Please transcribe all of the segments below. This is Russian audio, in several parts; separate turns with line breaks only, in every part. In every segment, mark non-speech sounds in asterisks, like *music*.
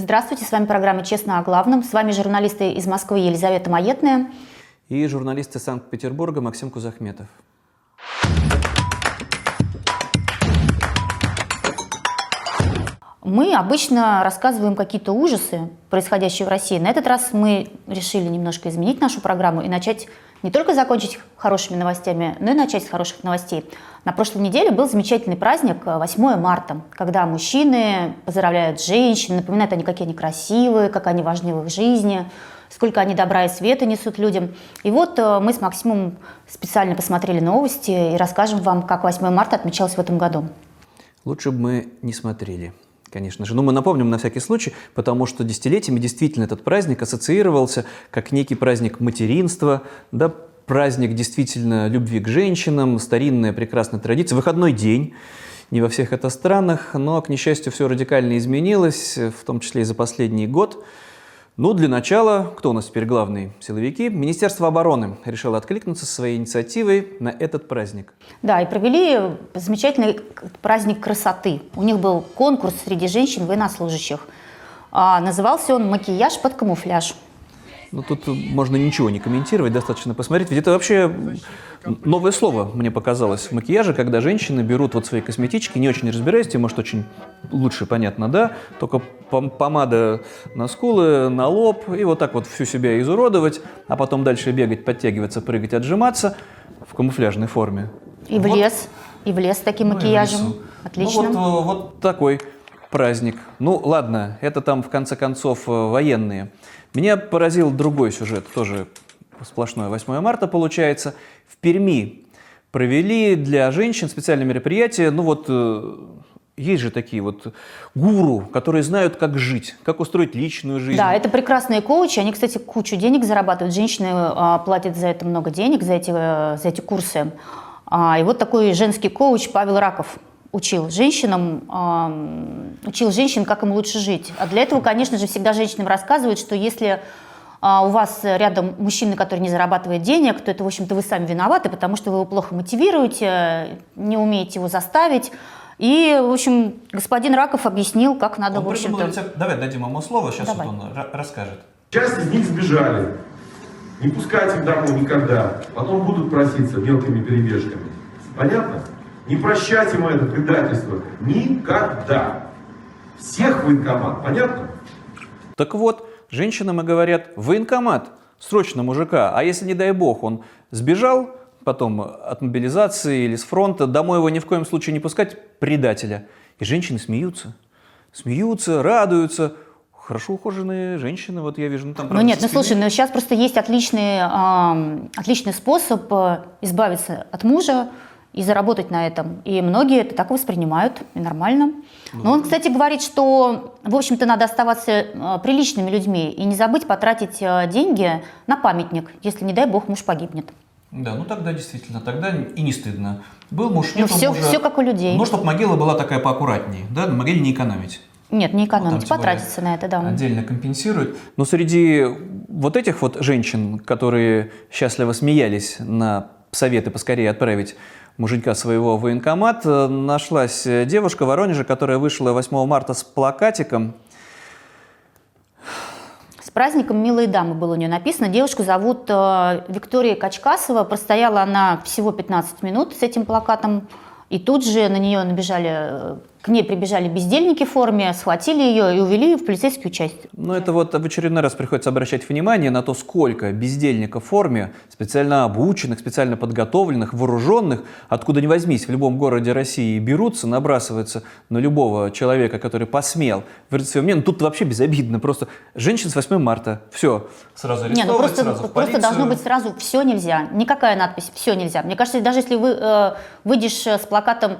Здравствуйте, с вами программа «Честно о главном». С вами журналисты из Москвы Елизавета Маетная.
И журналист из Санкт-Петербурга Максим Кузахметов.
Мы обычно рассказываем какие-то ужасы, происходящие в России. На этот раз мы решили немножко изменить нашу программу и начать не только закончить хорошими новостями, но и начать с хороших новостей. На прошлой неделе был замечательный праздник 8 марта, когда мужчины поздравляют женщин, напоминают они, какие они красивые, как они важны в их жизни, сколько они добра и света несут людям. И вот э, мы с Максимом специально посмотрели новости и расскажем вам, как 8 марта отмечалось в этом году.
Лучше бы мы не смотрели конечно же. Но мы напомним на всякий случай, потому что десятилетиями действительно этот праздник ассоциировался как некий праздник материнства, да, праздник действительно любви к женщинам, старинная прекрасная традиция, выходной день. Не во всех это странах, но, к несчастью, все радикально изменилось, в том числе и за последний год. Ну, для начала, кто у нас теперь главные силовики? Министерство обороны решило откликнуться своей инициативой на этот праздник.
Да, и провели замечательный праздник красоты. У них был конкурс среди женщин военнослужащих. А, назывался он «Макияж под камуфляж».
Ну, тут можно ничего не комментировать, достаточно посмотреть. Ведь это вообще новое слово, мне показалось, в макияже, когда женщины берут вот свои косметички, не очень разбираясь, тебе, может, очень лучше понятно, да, только помада на скулы, на лоб, и вот так вот всю себя изуродовать, а потом дальше бегать, подтягиваться, прыгать, отжиматься в камуфляжной форме.
И в вот. лес, и в лес с таким ну, макияжем. Отлично.
Ну, вот, вот такой праздник. Ну, ладно, это там, в конце концов, э, военные. Меня поразил другой сюжет, тоже сплошное 8 марта получается. В Перми провели для женщин специальное мероприятие. Ну вот э, есть же такие вот гуру, которые знают, как жить, как устроить личную жизнь.
Да, это прекрасные коучи. Они, кстати, кучу денег зарабатывают. Женщины а, платят за это много денег, за эти, э, за эти курсы. А, и вот такой женский коуч Павел Раков учил женщинам, учил женщин, как им лучше жить. А для этого, конечно же, всегда женщинам рассказывают, что если э, у вас рядом мужчина, который не зарабатывает денег, то это, в общем-то, вы сами виноваты, потому что вы его плохо мотивируете, не умеете его заставить. И, в общем, господин Раков объяснил, как надо,
он
в общем-то...
Рецепт. Давай дадим ему слово, сейчас вот он расскажет.
Часть из них сбежали. Не пускайте их домой никогда. Потом будут проситься мелкими перебежками. Понятно? Не прощать ему это предательство. Никогда. Всех военкомат. Понятно?
Так вот, женщинам и говорят, военкомат, срочно мужика. А если, не дай бог, он сбежал потом от мобилизации или с фронта, домой его ни в коем случае не пускать, предателя. И женщины смеются. Смеются, радуются. Хорошо ухоженные женщины, вот я вижу, ну там...
Ну нет, ну слушай, ну сейчас просто есть отличный, э, отличный способ э, избавиться от мужа, и заработать на этом. И многие это так воспринимают, и нормально. Но он, кстати, говорит, что, в общем-то, надо оставаться э, приличными людьми и не забыть потратить э, деньги на памятник, если, не дай бог, муж погибнет.
Да, ну тогда действительно, тогда и не стыдно. Был муж, нет
ну, все,
мужа.
все как у людей.
Ну, чтобы могила была такая поаккуратнее, да, на могиле не экономить.
Нет, не экономить, ну, потратиться на это, да.
Отдельно компенсируют. Но среди вот этих вот женщин, которые счастливо смеялись на советы поскорее отправить муженька своего в военкомат, э, нашлась девушка в Воронеже, которая вышла 8 марта с плакатиком.
С праздником «Милые дамы» было у нее написано. Девушку зовут э, Виктория Качкасова. Простояла она всего 15 минут с этим плакатом. И тут же на нее набежали э, к ней прибежали бездельники в форме, схватили ее и увели в полицейскую часть.
Ну, это вот в очередной раз приходится обращать внимание на то, сколько бездельников в форме, специально обученных, специально подготовленных, вооруженных, откуда ни возьмись, в любом городе России берутся, набрасываются на любого человека, который посмел выразить свое мнение. Ну, тут вообще безобидно. Просто женщин с 8 марта. Все. Сразу арестовывать,
Не, ну просто,
сразу
просто должно быть сразу «все нельзя». Никакая надпись «все нельзя». Мне кажется, даже если вы э, выйдешь с плакатом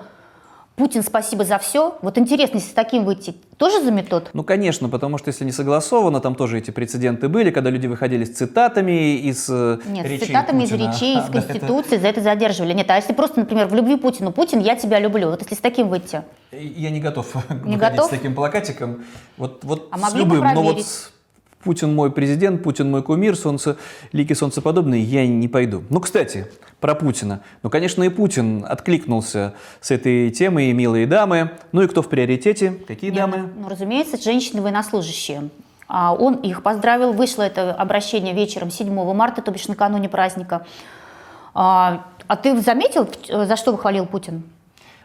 Путин, спасибо за все. Вот интересно, если с таким выйти, тоже за метод?
Ну, конечно, потому что если не согласовано, там тоже эти прецеденты были, когда люди выходили с цитатами из э,
Нет, речей с цитатами Путина. из речей, из *laughs* Конституции, за это задерживали. Нет, а если просто, например, в любви Путину, Путин, я тебя люблю, вот если с таким выйти?
Я не готов
не
выходить
готов?
с таким плакатиком. Вот, вот
а
с
могли
любым,
бы
но вот Путин мой президент, Путин мой кумир, солнце, лики солнцеподобные, я не пойду. Ну, кстати, про Путина. Ну, конечно, и Путин откликнулся с этой темой, милые дамы. Ну и кто в приоритете? Какие
Нет,
дамы?
Ну, разумеется, женщины-военнослужащие. А он их поздравил, вышло это обращение вечером 7 марта, то бишь накануне праздника. А, а ты заметил, за что выхвалил Путин?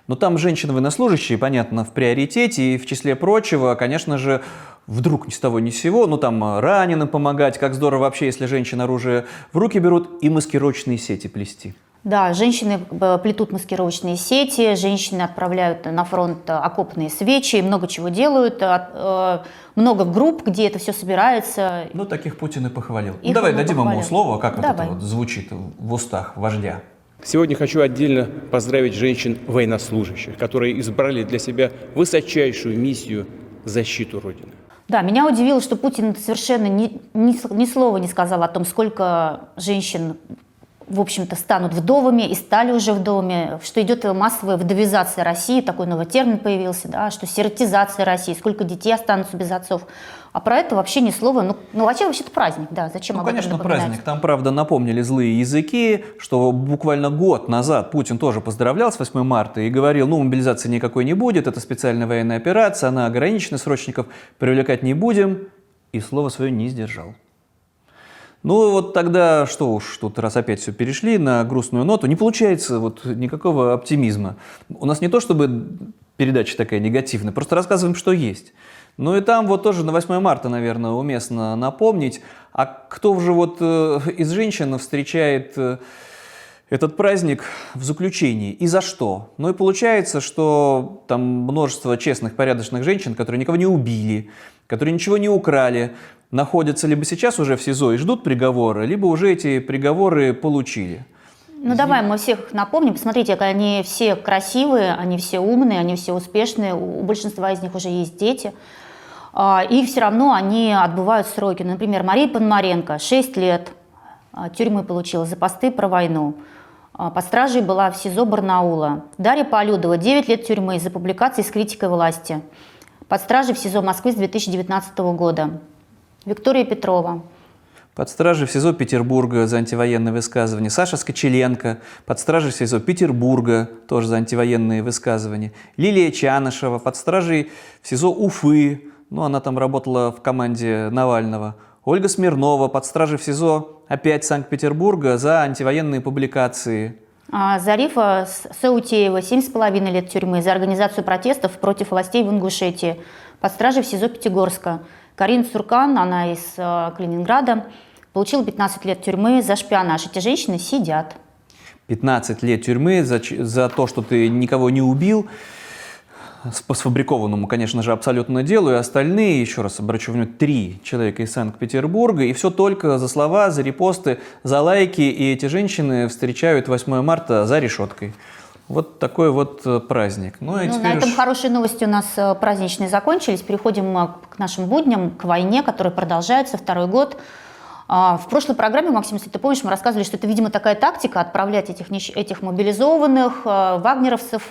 Но там женщины-военнослужащие, понятно, в приоритете, и в числе прочего, конечно же, вдруг ни с того ни с сего, ну там раненым помогать, как здорово вообще, если женщины оружие в руки берут, и маскировочные сети плести.
Да, женщины плетут маскировочные сети, женщины отправляют на фронт э, окопные свечи, много чего делают, э, много групп, где это все собирается.
Ну, таких Путин и похвалил.
Их
ну, давай дадим
похвалил.
ему слово, как вот
Давай.
это вот звучит в устах вождя.
Сегодня хочу отдельно поздравить женщин-военнослужащих, которые избрали для себя высочайшую миссию – защиту Родины.
Да, меня удивило, что Путин совершенно ни, ни, ни слова не сказал о том, сколько женщин, в общем-то, станут вдовами и стали уже вдовами, что идет массовая вдовизация России, такой новый термин появился, да, что сиротизация России, сколько детей останутся без отцов. А про это вообще ни слова. Ну, ну вообще, вообще-то праздник, да, зачем
Ну,
об этом
конечно,
напоминать?
праздник. Там, правда, напомнили злые языки, что буквально год назад Путин тоже поздравлял с 8 марта и говорил, ну, мобилизации никакой не будет, это специальная военная операция, она ограничена, срочников привлекать не будем, и слово свое не сдержал. Ну вот тогда что уж, тут раз опять все перешли на грустную ноту, не получается вот никакого оптимизма. У нас не то чтобы передача такая негативная, просто рассказываем, что есть. Ну и там вот тоже на 8 марта, наверное, уместно напомнить, а кто же вот э, из женщин встречает э, этот праздник в заключении и за что? Ну и получается, что там множество честных, порядочных женщин, которые никого не убили, которые ничего не украли, находятся либо сейчас уже в СИЗО и ждут приговора, либо уже эти приговоры получили.
Ну давай мы всех напомним. Посмотрите, они все красивые, они все умные, они все успешные. У большинства из них уже есть дети. А, И все равно они отбывают сроки. Например, Мария Пономаренко 6 лет а, тюрьмы получила за посты про войну. А, Под стражей была в СИЗО Барнаула. Дарья Полюдова 9 лет тюрьмы за публикации с критикой власти. Под стражей в СИЗО Москвы с 2019 года. Виктория Петрова
Под стражей в СИЗО Петербурга за антивоенные высказывания. Саша Скочеленко под стражей в СИЗО Петербурга тоже за антивоенные высказывания. Лилия Чанышева под стражей в СИЗО Уфы. Ну, она там работала в команде Навального. Ольга Смирнова под стражей в СИЗО опять Санкт-Петербурга за антивоенные публикации.
А, Зарифа С- Саутеева, 7,5 лет тюрьмы за организацию протестов против властей в Ингушетии. Под стражей в СИЗО Пятигорска. Карин Цуркан, она из э, Калининграда, получила 15 лет тюрьмы за шпионаж. Эти женщины сидят.
15 лет тюрьмы за, за то, что ты никого не убил. По сфабрикованному, конечно же, абсолютно делу. И остальные, еще раз обращу внимание, три человека из Санкт-Петербурга. И все только за слова, за репосты, за лайки. И эти женщины встречают 8 марта за решеткой. Вот такой вот э, праздник. Ну, и
Ну, на этом
уж-
хорошие новости у нас э, праздничные закончились. Переходим э, к нашим будням, к войне, которая продолжается второй год. А, В прошлой программе, Максим, если ты помнишь, мы рассказывали, что это, видимо, такая тактика отправлять этих, этих мобилизованных, вагнеровцев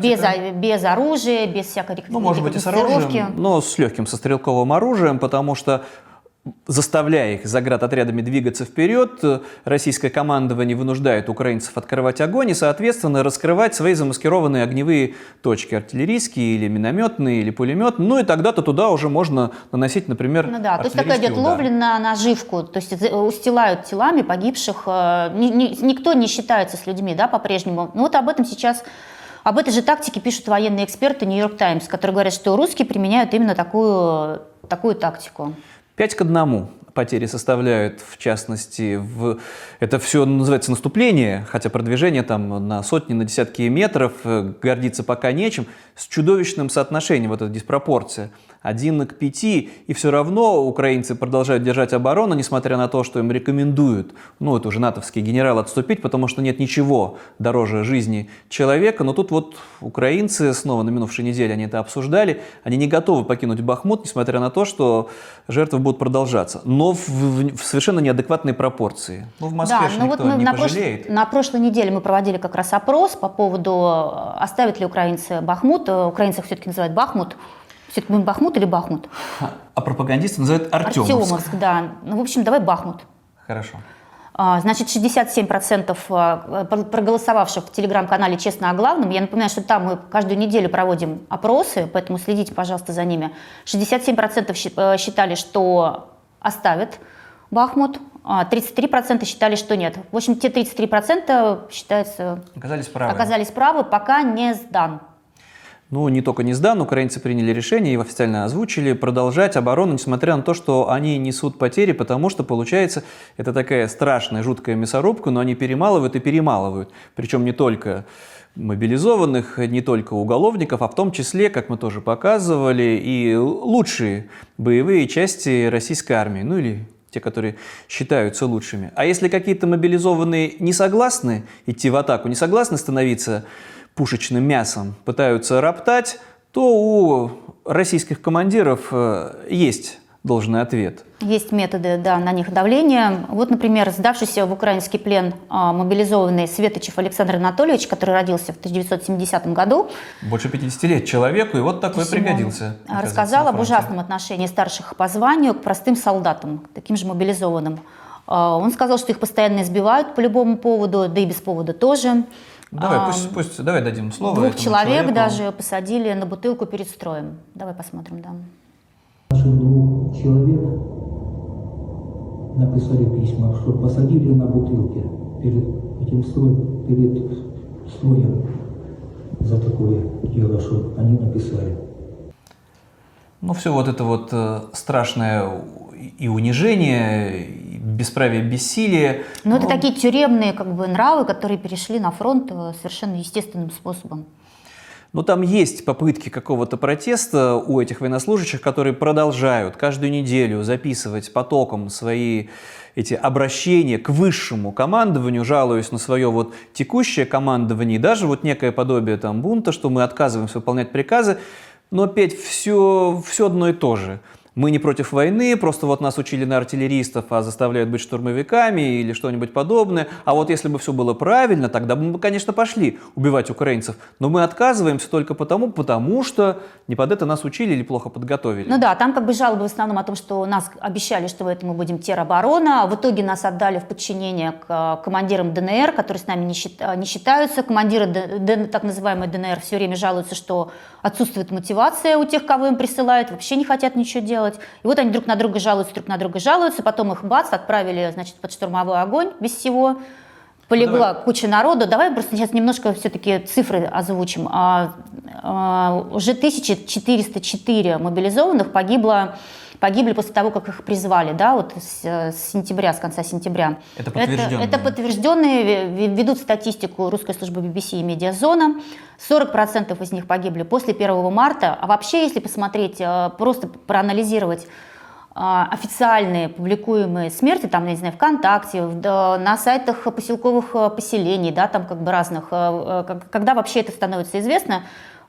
без, без оружия, без всякой рек-
Ну, может быть, и с оружием, но с легким со стрелковым оружием, потому что заставляя их заградотрядами двигаться вперед, российское командование вынуждает украинцев открывать огонь и, соответственно, раскрывать свои замаскированные огневые точки, артиллерийские или минометные, или пулеметные, ну и тогда-то туда уже можно наносить, например,
Ну да, то есть такая идет
удар.
ловля на наживку, то есть устилают телами погибших, э, ни- ни- никто не считается с людьми, да, по-прежнему. Ну вот об этом сейчас, об этой же тактике пишут военные эксперты Нью-Йорк Таймс, которые говорят, что русские применяют именно такую, такую тактику.
5 к 1 потери составляют, в частности, в... это все называется наступление, хотя продвижение там на сотни, на десятки метров, э, гордиться пока нечем, с чудовищным соотношением, вот эта диспропорция. 1 к 5, и все равно украинцы продолжают держать оборону, несмотря на то, что им рекомендуют, ну, это уже натовские генералы, отступить, потому что нет ничего дороже жизни человека. Но тут вот украинцы, снова на минувшей неделе они это обсуждали, они не готовы покинуть Бахмут, несмотря на то, что жертвы будут продолжаться, но в, в- в совершенно неадекватной пропорции. Ну, в Москве
да,
же
ну
никто
вот мы
не
на, прош-
пожалеет.
на прошлой неделе мы проводили как раз опрос по поводу, э, оставят ли украинцы Бахмут. Э, Украинцев все-таки называют Бахмут. Все-таки будем Бахмут или Бахмут?
А пропагандисты называют Артемовск.
Артемовск, да. Ну, в общем, давай Бахмут.
Хорошо.
А, Значит, 67% а, про- проголосовавших в телеграм-канале «Честно о главном», я напоминаю, что там мы каждую неделю проводим опросы, поэтому следите, пожалуйста, за ними. 67% щи- э, считали, что оставят Бахмут, а 33% считали, что нет. В общем, те 33% считается,
Оказались правы.
оказались правы, пока не сдан.
Ну, не только не сдан, украинцы приняли решение и официально озвучили продолжать оборону, несмотря на то, что они несут потери, потому что, получается, это такая страшная, жуткая мясорубка, но они перемалывают и перемалывают. Причем не только мобилизованных, не только уголовников, а в том числе, как мы тоже показывали, и лучшие боевые части российской армии, ну или те, которые считаются лучшими. А если какие-то мобилизованные не согласны идти в атаку, не согласны становиться пушечным мясом, пытаются роптать, то у российских командиров э, есть должный ответ.
Есть методы да, на них давления. Вот, например, сдавшийся в украинский плен а, мобилизованный Светочев Александр Анатольевич, который родился в 1970 году,
Больше 50 лет человеку, и вот такой пригодился.
рассказал об ужасном отношении старших по званию к простым солдатам, к таким же мобилизованным. А, Он сказал, что их постоянно избивают по любому поводу, да и без повода тоже.
Давай,
А,
пусть, пусть, давай дадим слово.
Двух
этому
человек
человеку.
даже посадили на бутылку перед строем. Давай посмотрим, да.
Наших двух человек написали письма, что посадили на бутылке перед этим строем, перед строем за такое дело, что они написали.
Ну, все вот это вот э, страшное и унижение, бесправие, бессилие.
Но это
Ну,
такие тюремные как бы нравы, которые перешли на фронт э, совершенно естественным способом.
Но там есть попытки какого-то протеста у этих военнослужащих, которые продолжают каждую неделю записывать потоком свои эти обращения к высшему командованию, жалуясь на свое вот текущее командование, и даже вот некое подобие там бунта, что мы отказываемся выполнять приказы, но опять все, все одно и то же. Мы не против войны, просто вот нас учили на артиллеристов, а заставляют быть штурмовиками или что-нибудь подобное. А вот если бы все было правильно, тогда бы мы, конечно, пошли убивать украинцев. Но мы отказываемся только потому, потому что не под это нас учили или плохо подготовили.
Ну да, там как бы жалобы в основном о том, что нас обещали, что в этом мы будем тероборона. В итоге нас отдали в подчинение к э, командирам ДНР, которые с нами не, счит- не считаются. Командиры так называемой ДНР все время жалуются, что отсутствует мотивация у тех, кого им присылают, вообще не хотят ничего делать. И вот они друг на друга жалуются, друг на друга жалуются, потом их бац, отправили, значит, под штурмовой огонь без всего. Полегла
Давай.
куча народу. Давай просто сейчас немножко все-таки цифры озвучим. А, а, уже 1404 мобилизованных погибло, погибли после того, как их призвали, да, вот с, с сентября, с конца сентября.
Это подтвержденные.
Это, подтвержденные, ве- ведут статистику русской службы BBC и Медиазона. 40% из них погибли после 1 марта. А вообще, если посмотреть, э, просто проанализировать а, официальные публикуемые смерти, там, я не знаю, ВКонтакте, на сайтах поселковых э, поселений, да, там как бы разных, э, э, когда вообще это становится известно,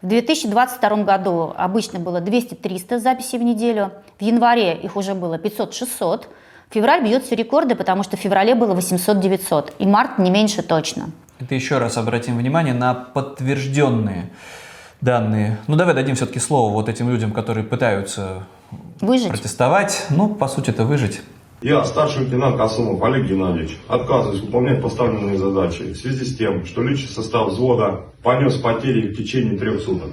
в 2022 году обычно было 200-300 записей в неделю, в январе их уже было 500-600, февраль бьет все рекорды, потому что в феврале было 800-900, и март не меньше точно.
Это еще раз обратим внимание на подтвержденные данные. Ну, давай дадим все-таки слово вот этим людям, которые пытаются
Выжить?
протестовать. Ну, по сути, это выжить.
Я, старший лейтенант Касымов Олег Геннадьевич, отказываюсь выполнять поставленные задачи в связи с тем, что личный состав взвода понес потери в течение трех суток.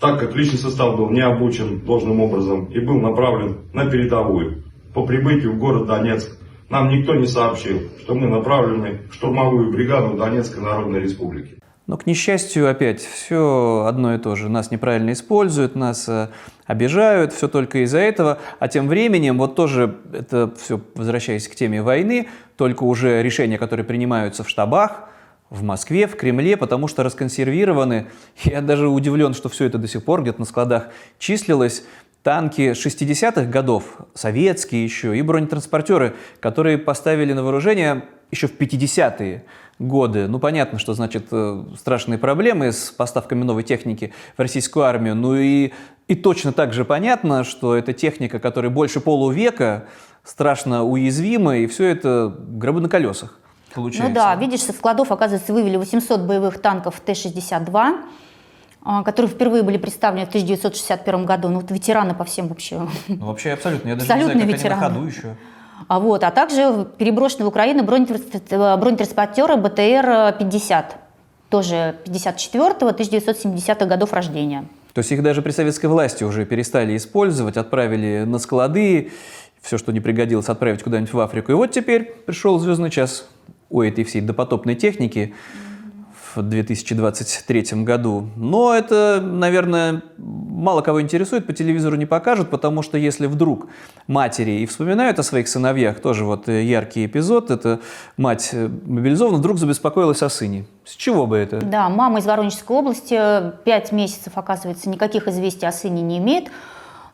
Так как личный состав был не обучен должным образом и был направлен на передовую, по прибытию в город Донецк нам никто не сообщил, что мы направлены в штурмовую бригаду Донецкой Народной Республики.
Но, к несчастью, опять все одно и то же. Нас неправильно используют, нас э, обижают, все только из-за этого. А тем временем, вот тоже это все, возвращаясь к теме войны, только уже решения, которые принимаются в штабах, в Москве, в Кремле, потому что расконсервированы. Я даже удивлен, что все это до сих пор где-то на складах числилось. Танки 60-х годов, советские еще, и бронетранспортеры, которые поставили на вооружение еще в 50-е годы. Ну, понятно, что, значит, э, страшные проблемы с поставками новой техники в российскую армию. Ну и, и точно так же понятно, что это техника, которая больше полувека, страшно уязвима, и все это гробы на колесах. Получается.
Ну да, видишь, со складов, оказывается, вывели 800 боевых танков Т-62, а, которые впервые были представлены в 1961 году. Ну, вот ветераны по всем вообще.
Ну, вообще абсолютно. Я даже
Абсолютно
не знаю, как
ветераны.
они на ходу еще.
А, вот, а также переброшены в Украину бронетранспорт- бронетранспортеры БТР-50. Тоже 54-1970 годов рождения.
То есть их даже при советской власти уже перестали использовать, отправили на склады, все, что не пригодилось, отправить куда-нибудь в Африку. И вот теперь пришел звездный час у этой всей допотопной техники в 2023 году. Но это, наверное, мало кого интересует, по телевизору не покажут, потому что если вдруг матери и вспоминают о своих сыновьях, тоже вот э, яркий эпизод, это мать э, мобилизована, вдруг забеспокоилась о сыне. С чего бы это?
Да, мама из Воронежской области, пять месяцев, оказывается, никаких известий о сыне не имеет.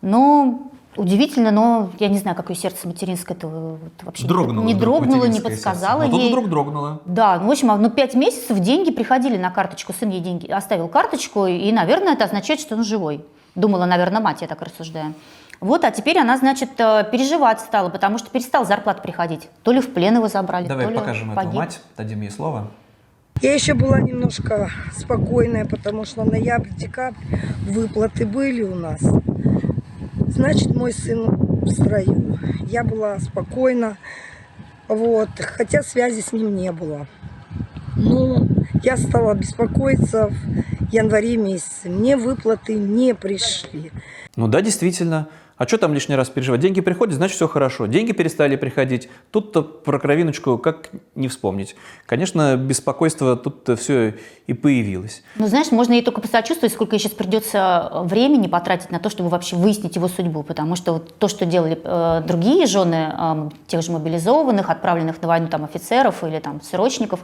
Но удивительно, но я не знаю, как ее сердце материнское это вот вообще не-
Дрогнуло
не дрогнуло, не подсказало
сердце. Но
ей.
вдруг дрогнуло.
Да, ну, в общем, а, ну, пять месяцев деньги приходили на карточку, сын ей деньги оставил карточку, и, наверное, это означает, что он живой. Думала, наверное, мать, я так рассуждаю. Вот, а теперь она, значит, э, переживать стала, потому что перестал зарплат приходить. То ли в плен его забрали,
Давай
то ли
покажем эту
погиб.
мать, дадим ей слово.
Я еще была немножко спокойная, потому что ноябрь, декабрь выплаты были у нас. Значит, мой сын в строю. Я была спокойна, вот, хотя связи с ним не было. Ну, я стала беспокоиться в январе месяце. Мне выплаты не пришли.
Ну да, действительно. А что там лишний раз переживать? Деньги приходят, значит, все хорошо. Деньги перестали приходить. Тут-то про кровиночку как не вспомнить. Конечно, беспокойство тут-то все и появилось.
Ну, знаешь, можно ей только посочувствовать, сколько ей сейчас придется времени потратить на то, чтобы вообще выяснить его судьбу. Потому что вот то, что делали э, другие жены э, тех же мобилизованных, отправленных на войну там, офицеров или там, срочников,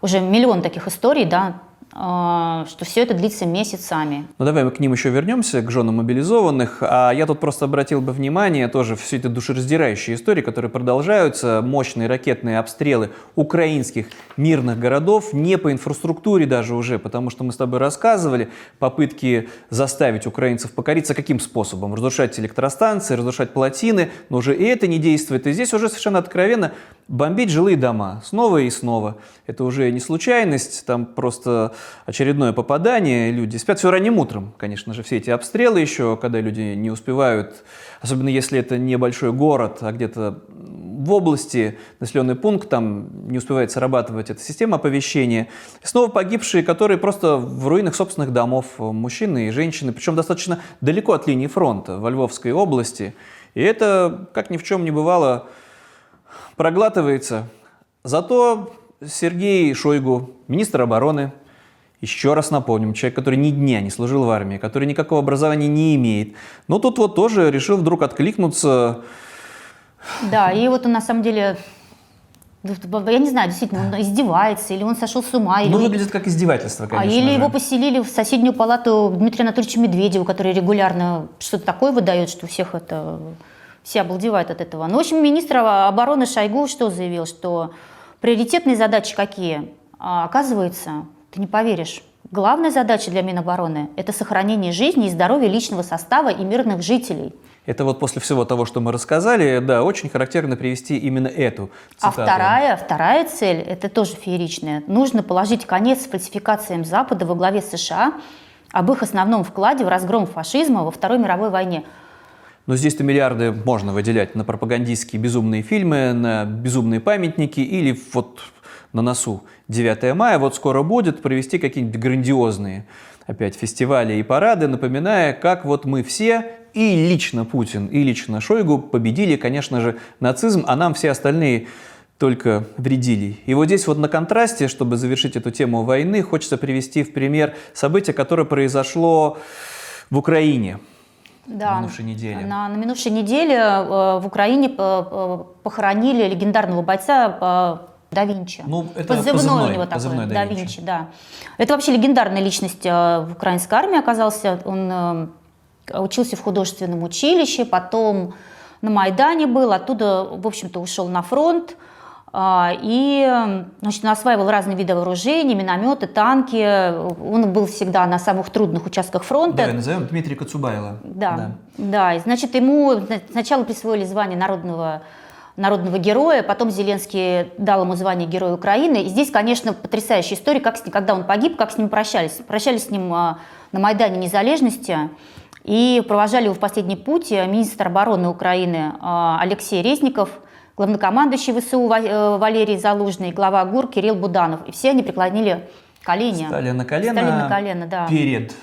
уже миллион таких историй, да, э, что все это длится месяцами.
Ну давай мы к ним еще вернемся, к женам мобилизованных. А я тут просто обратил бы внимание тоже все эти душераздирающие истории, которые продолжаются. Мощные ракетные обстрелы украинских мирных городов, не по инфраструктуре даже уже, потому что мы с тобой рассказывали, попытки заставить украинцев покориться каким способом? Разрушать электростанции, разрушать плотины, но уже и это не действует. И здесь уже совершенно откровенно бомбить жилые дома снова и снова. Это уже не случайность, там просто очередное попадание. Люди спят все ранним утром, конечно же, все эти обстрелы еще, когда люди не успевают, особенно если это небольшой город, а где-то в области, населенный пункт, там не успевает срабатывать эта система оповещения. И снова погибшие, которые просто в руинах собственных домов, мужчины и женщины, причем достаточно далеко от линии фронта, во Львовской области. И это, как ни в чем не бывало, проглатывается. Зато Сергей Шойгу, министр обороны, еще раз напомним, человек, который ни дня не служил в армии, который никакого образования не имеет, но тут вот тоже решил вдруг откликнуться.
Да, и вот он на самом деле, я не знаю, действительно, он издевается, или он сошел с ума, или...
Ну, выглядит как издевательство,
А
конечно
или
же.
его поселили в соседнюю палату Дмитрия Анатольевича Медведева, который регулярно что-то такое выдает, что всех это все обалдевают от этого. Ну, в общем, министр обороны Шойгу что заявил, что приоритетные задачи какие? А, оказывается, ты не поверишь, главная задача для Минобороны – это сохранение жизни и здоровья личного состава и мирных жителей.
Это вот после всего того, что мы рассказали, да, очень характерно привести именно эту
А
цитату.
вторая, вторая цель, это тоже фееричная, нужно положить конец фальсификациям Запада во главе США об их основном вкладе в разгром фашизма во Второй мировой войне.
Но здесь-то миллиарды можно выделять на пропагандистские безумные фильмы, на безумные памятники или вот на носу 9 мая. Вот скоро будет провести какие-нибудь грандиозные опять фестивали и парады, напоминая, как вот мы все, и лично Путин, и лично Шойгу победили, конечно же, нацизм, а нам все остальные только вредили. И вот здесь вот на контрасте, чтобы завершить эту тему войны, хочется привести в пример событие, которое произошло в Украине.
Да,
На минувшей неделе.
На, на минувшей неделе э, в Украине э, э, похоронили легендарного бойца э, да Винчи.
Ну, это
позывной,
позывной,
у него такой,
позывной
да
Да
Винчи.
Винчи.
да. Это вообще легендарная личность э, в украинской армии оказался. Он учился в художественном училище, потом на Майдане был, оттуда, в общем-то, ушел на фронт. А, И э, значит, он осваивал разные виды вооружений, минометы, танки. Он был всегда на самых трудных участках фронта.
Давай назовем Дмитрий Коцубайло.
Да, да. И значит, ему сначала присвоили звание народного народного героя. Потом Зеленский дал ему звание Героя Украины. И здесь, конечно, потрясающая история, как с ним, когда он погиб, как с ним прощались. Прощались с ним а, на Майдане Незалежности и провожали его в последний путь министр обороны Украины а, Алексей Резников, главнокомандующий ВСУ э, Валерий Залужный, глава ГУР Кирилл Буданов. И все они преклонили колени.
Стали на колено,
Стали на колено, да.
перед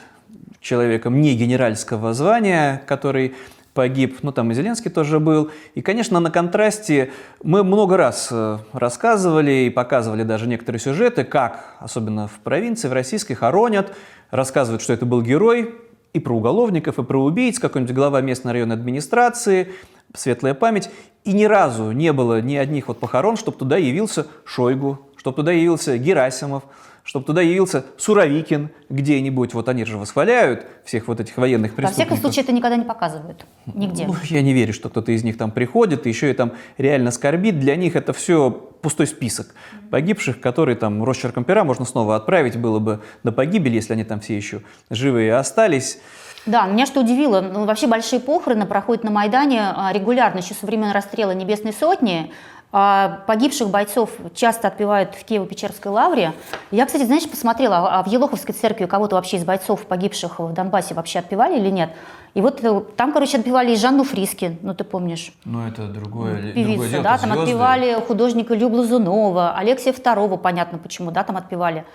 человеком не генеральского звания, который погиб, ну там и Зеленский тоже был. И, конечно, на контрасте мы много раз э, рассказывали и показывали даже некоторые сюжеты, как, особенно в провинции, в российской, хоронят, рассказывают, что это был герой, и про уголовников, и про убийц, какой-нибудь глава местной районной администрации, светлая память. И ни разу не было ни одних вот похорон, чтобы туда явился Шойгу, чтобы туда явился Герасимов, чтобы туда явился Суровикин где-нибудь. Вот они же восхваляют всех вот этих военных
Во
преступников.
всяком случае, это никогда не показывают. Нигде.
Ну, я не верю, что кто-то из них там приходит и еще и там реально скорбит. Для них это все пустой список погибших, которые там росчерком пера можно снова отправить было бы до погибели, если они там все еще живые остались.
Да, меня что удивило, ну, вообще большие похороны проходят на Майдане а, регулярно, еще со времен расстрела Небесной Сотни. А, Погибших бойцов часто отпевают в Киево-Печерской лавре. Я, кстати, знаешь, посмотрела, а в Елоховской церкви кого-то вообще из бойцов погибших в Донбассе вообще отпевали или нет? И вот э, там, короче, отпевали и Жанну Фриски, ну ты помнишь,
Ну, это другое,
певицу, да, там отпевали художника Люб Лазунова, Алексея II, понятно почему, да, там отпевали.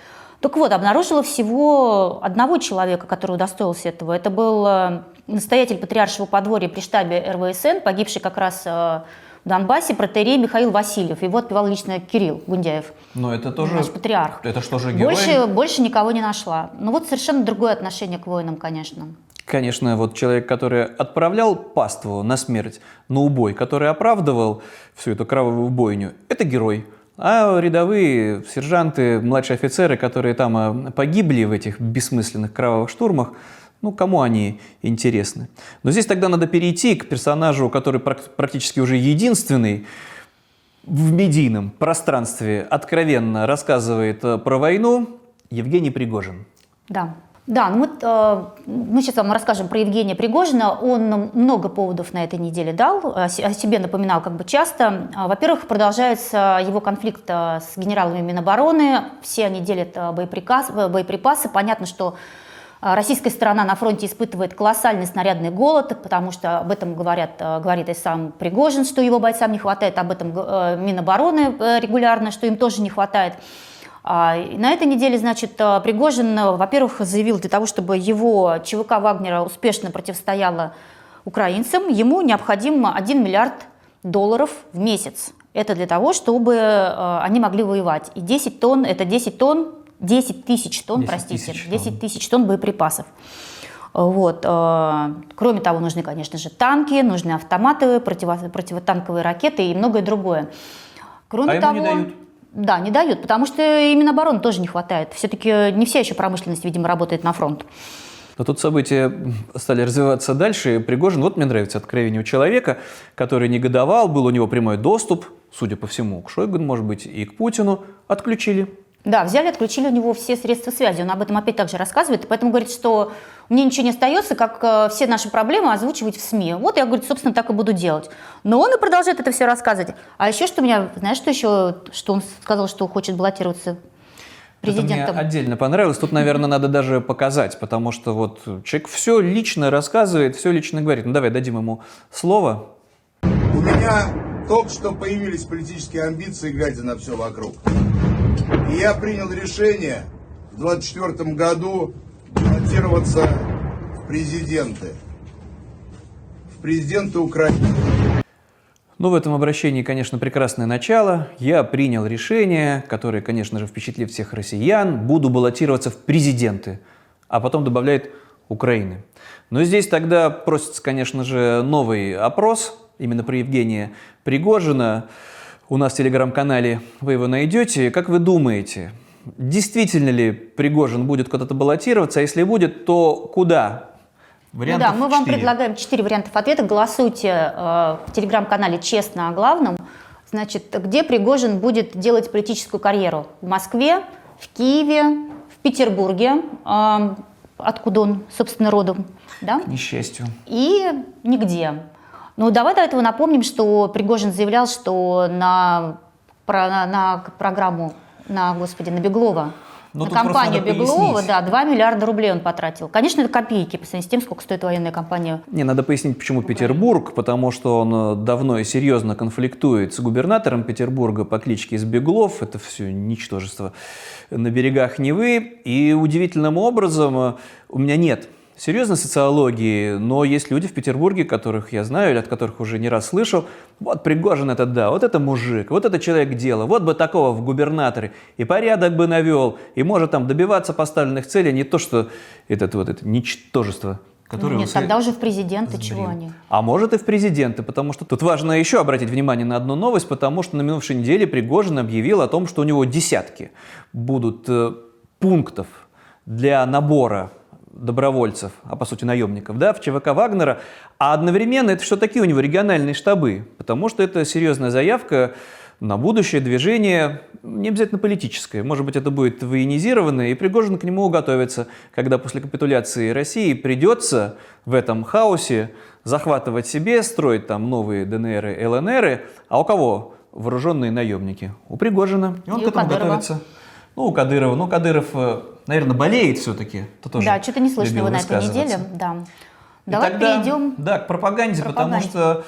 Так вот, обнаружила всего одного человека, который удостоился этого. Это был э, настоятель патриаршего подворья при штабе РВСН, погибший как раз э, в Донбассе, протерей Михаил Васильев. Его отпевал лично Кирилл Гундяев,
Но это тоже...
наш патриарх.
Это что же герой?
Больше, больше никого не нашла. Ну вот совершенно другое отношение к воинам, конечно.
Конечно, вот человек, который отправлял паству на смерть, на убой, который оправдывал всю эту кровавую бойню, это герой. А рядовые сержанты, младшие офицеры, которые там а, погибли в этих бессмысленных кровавых штурмах, ну, кому они интересны? Но здесь тогда надо перейти к персонажу, который прак- практически уже единственный в медийном пространстве откровенно рассказывает э, про войну, Евгений Пригожин.
Да. Да, ну э, мы сейчас вам расскажем про Евгения Пригожина. Он много поводов на этой неделе дал, о се- о себе напоминал как бы часто. А, Во-первых, продолжается его конфликт э, с генералами Минобороны. Все они делят э, э, боеприпасы. Понятно, что российская сторона на фронте испытывает колоссальный снарядный голод, потому что об этом говорят, говорит и сам Пригожин, что его бойцам не хватает, об этом Минобороны регулярно, что им тоже не хватает. А, На этой неделе, значит, э, Пригожин, э, во-первых, заявил, для того, чтобы его ЧВК Вагнера успешно противостояла украинцам, ему необходим 1 миллиард долларов в месяц. Это для того, чтобы э, они могли воевать. И 10 тонн, это 10 тонн, 10 тысяч тонн,
10
простите,
тысяч тонн.
10 тысяч тонн боеприпасов. Вот. Кроме того, нужны, конечно же, танки, нужны автоматы, противо- противотанковые ракеты и многое другое. Кроме
А
того,
не дают?
Да, не дают, потому что именно обороны тоже не хватает. Все-таки не вся еще промышленность, видимо, работает на фронт.
Но тут события стали развиваться дальше. Пригожин, вот мне нравится откровение у человека, который негодовал, был у него прямой доступ, судя по всему, к Шойгу, может быть, и к Путину, отключили.
Да, взяли, отключили у него все средства связи. Он об этом опять также рассказывает. И поэтому говорит, что мне ничего не остается, как э, все наши проблемы озвучивать в СМИ. Вот я, говорит, собственно, так и буду делать. Но он и продолжает это все рассказывать. А еще что меня, знаешь, что еще, что он сказал, что хочет баллотироваться президентом?
Это мне отдельно понравилось. Тут, наверное, надо даже показать, потому что вот человек все лично рассказывает, все лично говорит. Ну давай дадим ему слово.
У меня только что появились политические амбиции, глядя на все вокруг. И я принял решение в 24 году баллотироваться в президенты. В президенты Украины.
Ну, в этом обращении, конечно, прекрасное начало. Я принял решение, которое, конечно же, впечатлит всех россиян. Буду баллотироваться в президенты. А потом добавляет Украины. Но здесь тогда просится, конечно же, новый опрос именно про Евгения Пригожина. У нас в телеграм-канале вы его найдете. Как вы думаете, действительно ли Пригожин будет куда-то баллотироваться? А если будет, то куда?
Ну
Вариантов
да, мы вам
четыре.
предлагаем четыре варианта ответа. Голосуйте э, в телеграм-канале «Честно о главном». Значит, где Пригожин будет делать политическую карьеру? В Москве, в Киеве, в Петербурге, э, откуда он, собственно, родом, да?
К несчастью.
и нигде. Ну, давай до этого напомним, что Пригожин заявлял, что на, про- на, на программу, на, господи, на Беглова,
Ну,
на компанию Беглова, да, 2 миллиарда рублей он потратил. Конечно, это копейки по сравнению с тем, сколько стоит военная компания.
Не, надо пояснить, почему Петербург, потому что он э, давно и серьезно конфликтует с губернатором Петербурга по кличке Избеглов. Это все ничтожество на берегах Невы. И удивительным образом э, у меня нет серьезной социологии, но есть люди в Петербурге, которых я знаю, или от которых уже не раз слышал. Вот Пригожин это да, вот это мужик, вот это человек дела, вот бы такого в губернаторе, и порядок бы навел, и может там добиваться поставленных целей, не то что этот вот это ничтожество, которое
Ну, нет, тогда уже в президенты, чего
сбрил.
они?
А может и в президенты, потому что тут важно еще обратить внимание на одну новость, потому что на минувшей неделе Пригожин объявил о том, что у него десятки будут э, пунктов для набора добровольцев, а по сути наемников, да, в ЧВК Вагнера, а одновременно это что такие у него региональные штабы, потому что это серьезная заявка на будущее движение, не обязательно политическое, может быть, это будет военизированное, и Пригожин к нему готовится, когда после капитуляции России придется в этом хаосе захватывать себе, строить там новые ДНР и ЛНР, а у кого вооруженные наемники? У Пригожина. И он
И
к этому
Кадырова.
готовится. Ну, у Кадырова. Ну, Кадыров, наверное, болеет все-таки.
Да, что-то не слышно его на этой неделе. Да.
И
Давай
тогда,
перейдем.
Да, к пропаганде, потому
пропаганде.
что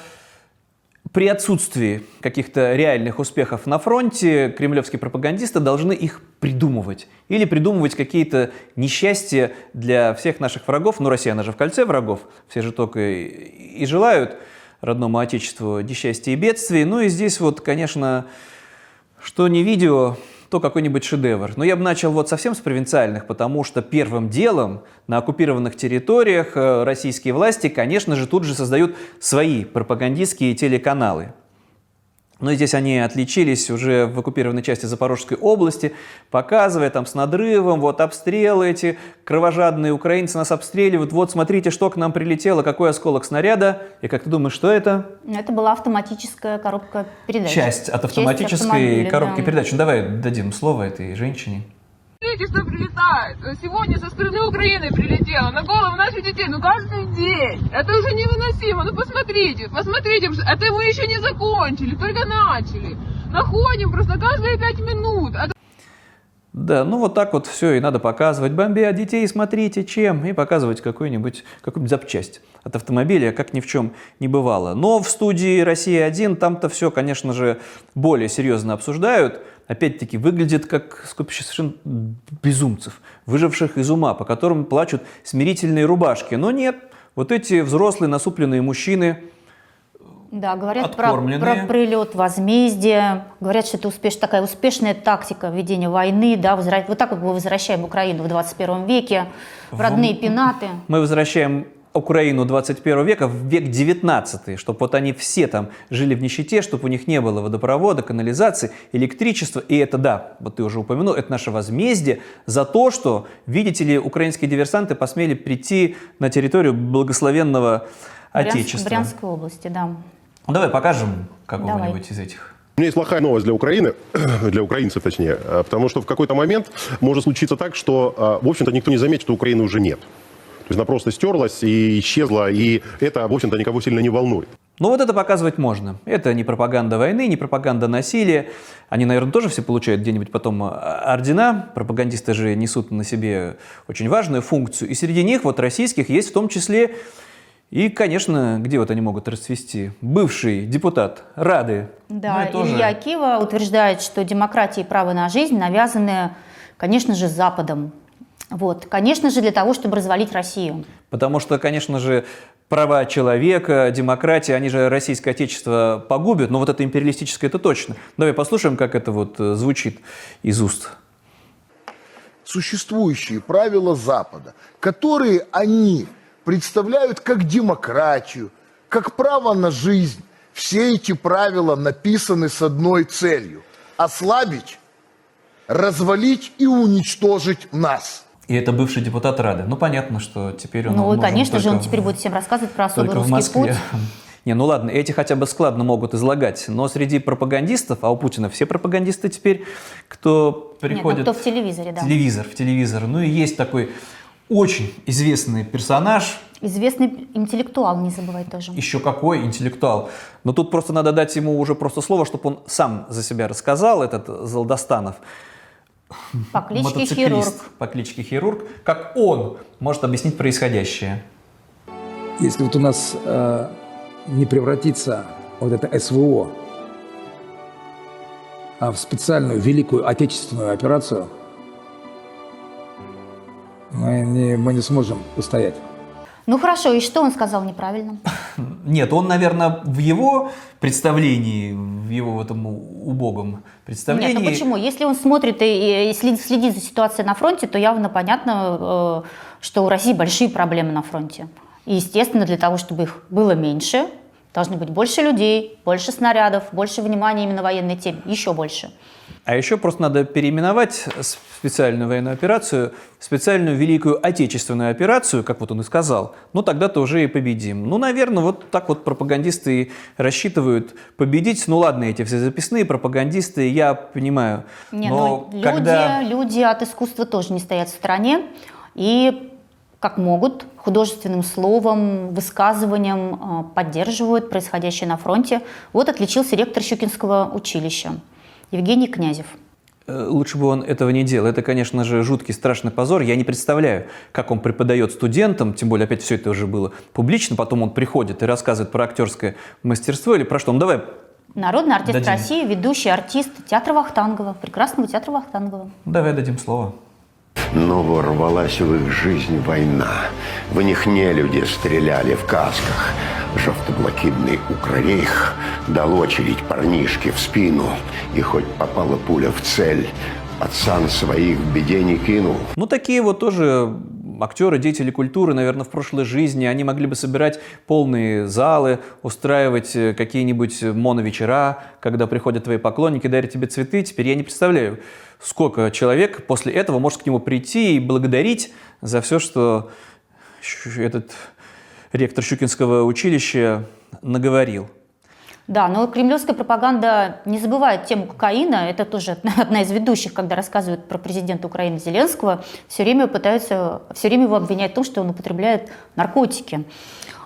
при отсутствии каких-то реальных успехов на фронте кремлевские пропагандисты должны их придумывать. Или придумывать какие-то несчастья для всех наших врагов. Ну, Россия, она же в кольце врагов. Все же только и, и желают родному отечеству несчастья и бедствий. Ну и здесь вот, конечно, что не видео, то какой-нибудь шедевр. Но я бы начал вот совсем с провинциальных, потому что первым делом на оккупированных территориях э, российские власти, конечно же, тут же создают свои пропагандистские телеканалы. Но здесь они отличились уже в оккупированной части Запорожской области, показывая там с надрывом, вот обстрелы эти, кровожадные украинцы нас обстреливают, вот смотрите, что к нам прилетело, какой осколок снаряда. И как ты думаешь, что это?
Это была автоматическая коробка передач.
Часть от
Часть
автоматической
автомобиля,
коробки
да.
передач. Ну давай дадим слово этой женщине.
Смотрите, что прилетает. Сегодня со стороны Украины прилетело на голову наших детей. Ну каждый день. Это уже невыносимо. Ну посмотрите, посмотрите. Это мы еще не закончили, только начали. Находим просто каждые пять минут. Это
Да, ну вот так вот все и надо показывать. Бомбят детей, смотрите, чем. И показывать какую-нибудь какую запчасть от автомобиля, как ни в чем не бывало. Но в студии «Россия-1» там-то все, конечно же, более серьезно обсуждают. Опять-таки, выглядит как скопище совершенно безумцев, выживших из ума, по которым плачут смирительные рубашки. Но нет, вот эти взрослые насупленные мужчины,
Да, говорят про, про прилет возмездия, говорят, что это успеш, такая успешная тактика ведения войны, да, возра- вот так вот мы возвращаем Украину в 21 веке, в родные пенаты.
мы возвращаем Украину 21 века в век 19, чтобы вот они все там жили в нищете, чтобы у них не было водопровода, канализации, электричества. И это, да, вот ты уже упомянул, это наше возмездие за то, что, видите ли, украинские диверсанты посмели прийти на территорию благословенного
Брянск-
Отечества.
Брянской области, да.
Ну, давай покажем какого-нибудь из этих.
У меня есть плохая новость для Украины, *clears throat* для украинцев точнее, э, потому что в какой-то момент может случиться так, что, э, в общем-то, никто не заметит, что Украины уже нет. То есть она просто стерлась и исчезла, и это, в общем-то, никого сильно не волнует.
Ну вот это показывать можно. Это не пропаганда войны, не пропаганда насилия. Они, наверное, тоже все получают где-нибудь потом а, ордена. Пропагандисты же несут на себе очень важную функцию. И среди них, вот российских, есть в том числе и, конечно, где вот они могут расцвести? Бывший депутат Рады.
Да,
Ну, тоже-
Илья Кива утверждает, что демократия и право на жизнь навязаны, конечно же, Западом. Вот. Конечно же, для того, чтобы развалить Россию.
Потому что, конечно же, права человека, демократия, они же российское отечество погубят, но вот это империалистическое это точно. Давай послушаем, как это вот э, звучит из уст.
существующие правила Запада, которые они представляют как демократию, как право на жизнь. Все эти правила написаны с одной целью – ослабить, развалить и уничтожить нас.
И это бывший депутат Рады. Ну, понятно, что теперь он
ну конечно же, он теперь
в-
будет всем рассказывать про особый
только в
русский
Москве.
путь. *laughs*
Не, ну ладно, эти хотя бы складно могут излагать, но среди пропагандистов, а у Путина все пропагандисты теперь, кто
Нет, ну
приходит...
кто в телевизоре, да.
Телевизор, в телевизор. Ну и есть такой Очень известный персонаж,
Известный интеллектуал, не забывай тоже.
еще какой интеллектуал. Но тут просто надо дать ему уже просто слово, чтобы он сам за себя рассказал, этот Золдостанов.
По кличке Хирург.
По кличке Хирург. Как он может объяснить происходящее?
Если вот у нас э, не превратится вот это СВО а в специальную великую отечественную операцию, мы не, мы не сможем устоять.
Ну хорошо, и что он сказал неправильно? *laughs*
Нет, он, наверное, в его представлении, в его этом убогом представлении...
Нет, ну почему? Если он смотрит и, и следит, следит за ситуацией на фронте, то явно понятно, э, что у России большие проблемы на фронте. И, естественно, для того, чтобы их было меньше, должны быть больше людей, больше снарядов, больше внимания именно военной теме, еще больше.
А еще просто надо переименовать специальную военную операцию в специальную Великую Отечественную операцию, как вот он и сказал. Ну, тогда-то уже и победим. Ну, наверное, вот так вот пропагандисты и рассчитывают победить. Ну, ладно, эти все записные пропагандисты, я понимаю.
Не,
но
ну,
когда...
люди, люди от искусства тоже не стоят в стороне. И как могут, художественным словом, высказыванием э, поддерживают происходящее на фронте. Вот отличился ректор Щукинского училища Евгений Князев.
Э, Лучше бы он этого не делал. Это, конечно же, жуткий, страшный позор. Я не представляю, как он преподает студентам, тем более, опять все это уже было публично, потом он приходит и рассказывает про актерское мастерство или про что. Ну, давай
Народный артист
Дадим.
России, ведущий артист театра Вахтангова, прекрасного театра Вахтангова.
давай дадим слово.
Но ворвалась в их жизнь война. В них не люди стреляли в касках. Жовто-блакитный Укррейх дал очередь парнишке в спину. И хоть попала пуля в цель, пацан своих в беде не кинул.
Ну, такие вот тоже актеры, деятели культуры, наверное, в прошлой жизни, они могли бы собирать полные залы, устраивать э, какие-нибудь моновечера, когда приходят твои поклонники, дарят тебе цветы. Теперь я не представляю, сколько человек после этого может к нему прийти и благодарить за все, что этот ректор Щукинского училища наговорил.
Да, но кремлевская пропаганда не забывает тему кокаина. Это тоже *laughs* одна, из ведущих, когда рассказывают про президента Украины Зеленского. Все время пытаются, все время его обвинять в том, что он употребляет наркотики.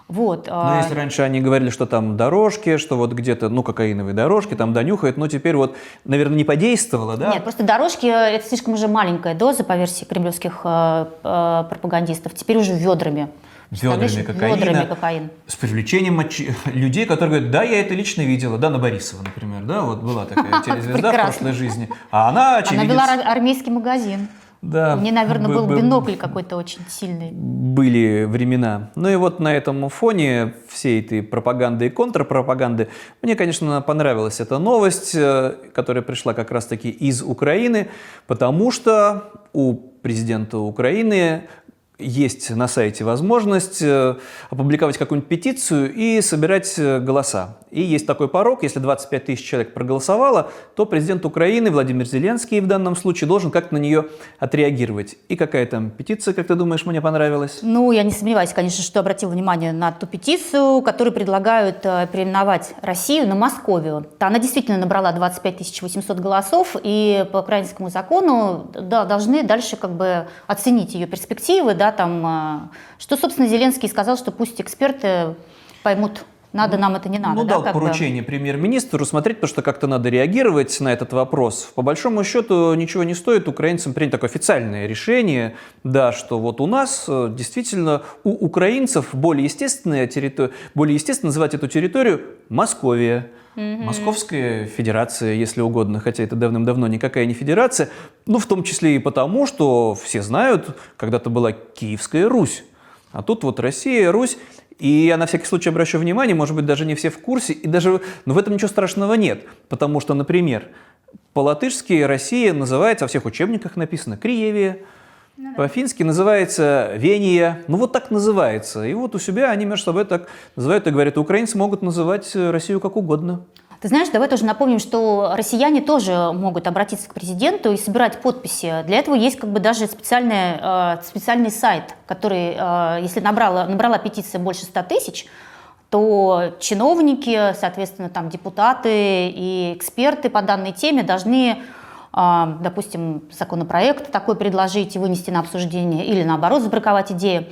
Вот.
Ну,
а,
если раньше они говорили, что там дорожки, что вот где-то, ну, кокаиновые дорожки, там донюхают, но теперь вот, наверное, не подействовало, да?
Нет, просто дорожки это слишком уже маленькая доза по версии кремлевских э, э, пропагандистов. Теперь уже ведрами.
Ведрами кокаина.
Ведрами кокаин.
С привлечением очи- людей, которые говорят, да, я это лично видела, Дана Борисова, например, да, вот была такая *laughs* телезвезда в прошлой жизни, а она
Она
очевидец.
вела ар- армейский магазин.
Да,
У нее, наверное, был бинокль какой-то очень сильный.
Были времена. Ну и вот на этом фоне всей этой пропаганды и контрпропаганды мне, конечно, понравилась эта новость, э, которая пришла как раз-таки из Украины, потому что у президента Украины есть на сайте возможность э, опубликовать какую-нибудь петицию и собирать э, голоса. И есть такой порог, если 25 тысяч человек проголосовало, то президент Украины Владимир Зеленский в данном случае должен как-то на нее отреагировать. И какая там петиция, как ты думаешь, мне понравилась?
Ну, я не сомневаюсь, конечно, что обратил внимание на ту петицию, которую предлагают э, переименовать Россию на Московию. Она действительно набрала 25 800 голосов, и по украинскому закону да, должны дальше как бы оценить ее перспективы, да, там, э, что, собственно, Зеленский сказал, что пусть эксперты поймут, надо нам это не надо.
ну,
да,
дал
бы.
поручение премьер-министру смотреть, потому что как-то надо реагировать на этот вопрос. По большому счету ничего не стоит украинцам принять такое официальное решение, да, что вот у нас э, действительно у украинцев более естественная территория, более естественно называть эту территорию Московия. Московская федерация, если угодно, хотя это давным-давно никакая не федерация, ну, в том числе и потому, что все знают, когда-то была Киевская Русь, а тут вот Россия, Русь, и я на всякий случай обращу внимание, может быть, даже не все в курсе, и даже но в этом ничего страшного нет, потому что, например, по-латышски Россия называется, во всех учебниках написано Криевия, по-фински называется Вения, ну вот так называется. И вот у себя они между собой так называют и говорят, украинцы могут называть Россию как угодно.
Ты знаешь, давай тоже напомним, что россияне тоже могут обратиться к президенту и собирать подписи. Для этого есть как бы даже специальный, э, специальный сайт, который, э, если набрала, набрала петиция больше 100 тысяч, то чиновники, соответственно, там депутаты и эксперты по данной теме должны допустим, законопроект такой предложить и вынести на обсуждение, или наоборот забраковать идею.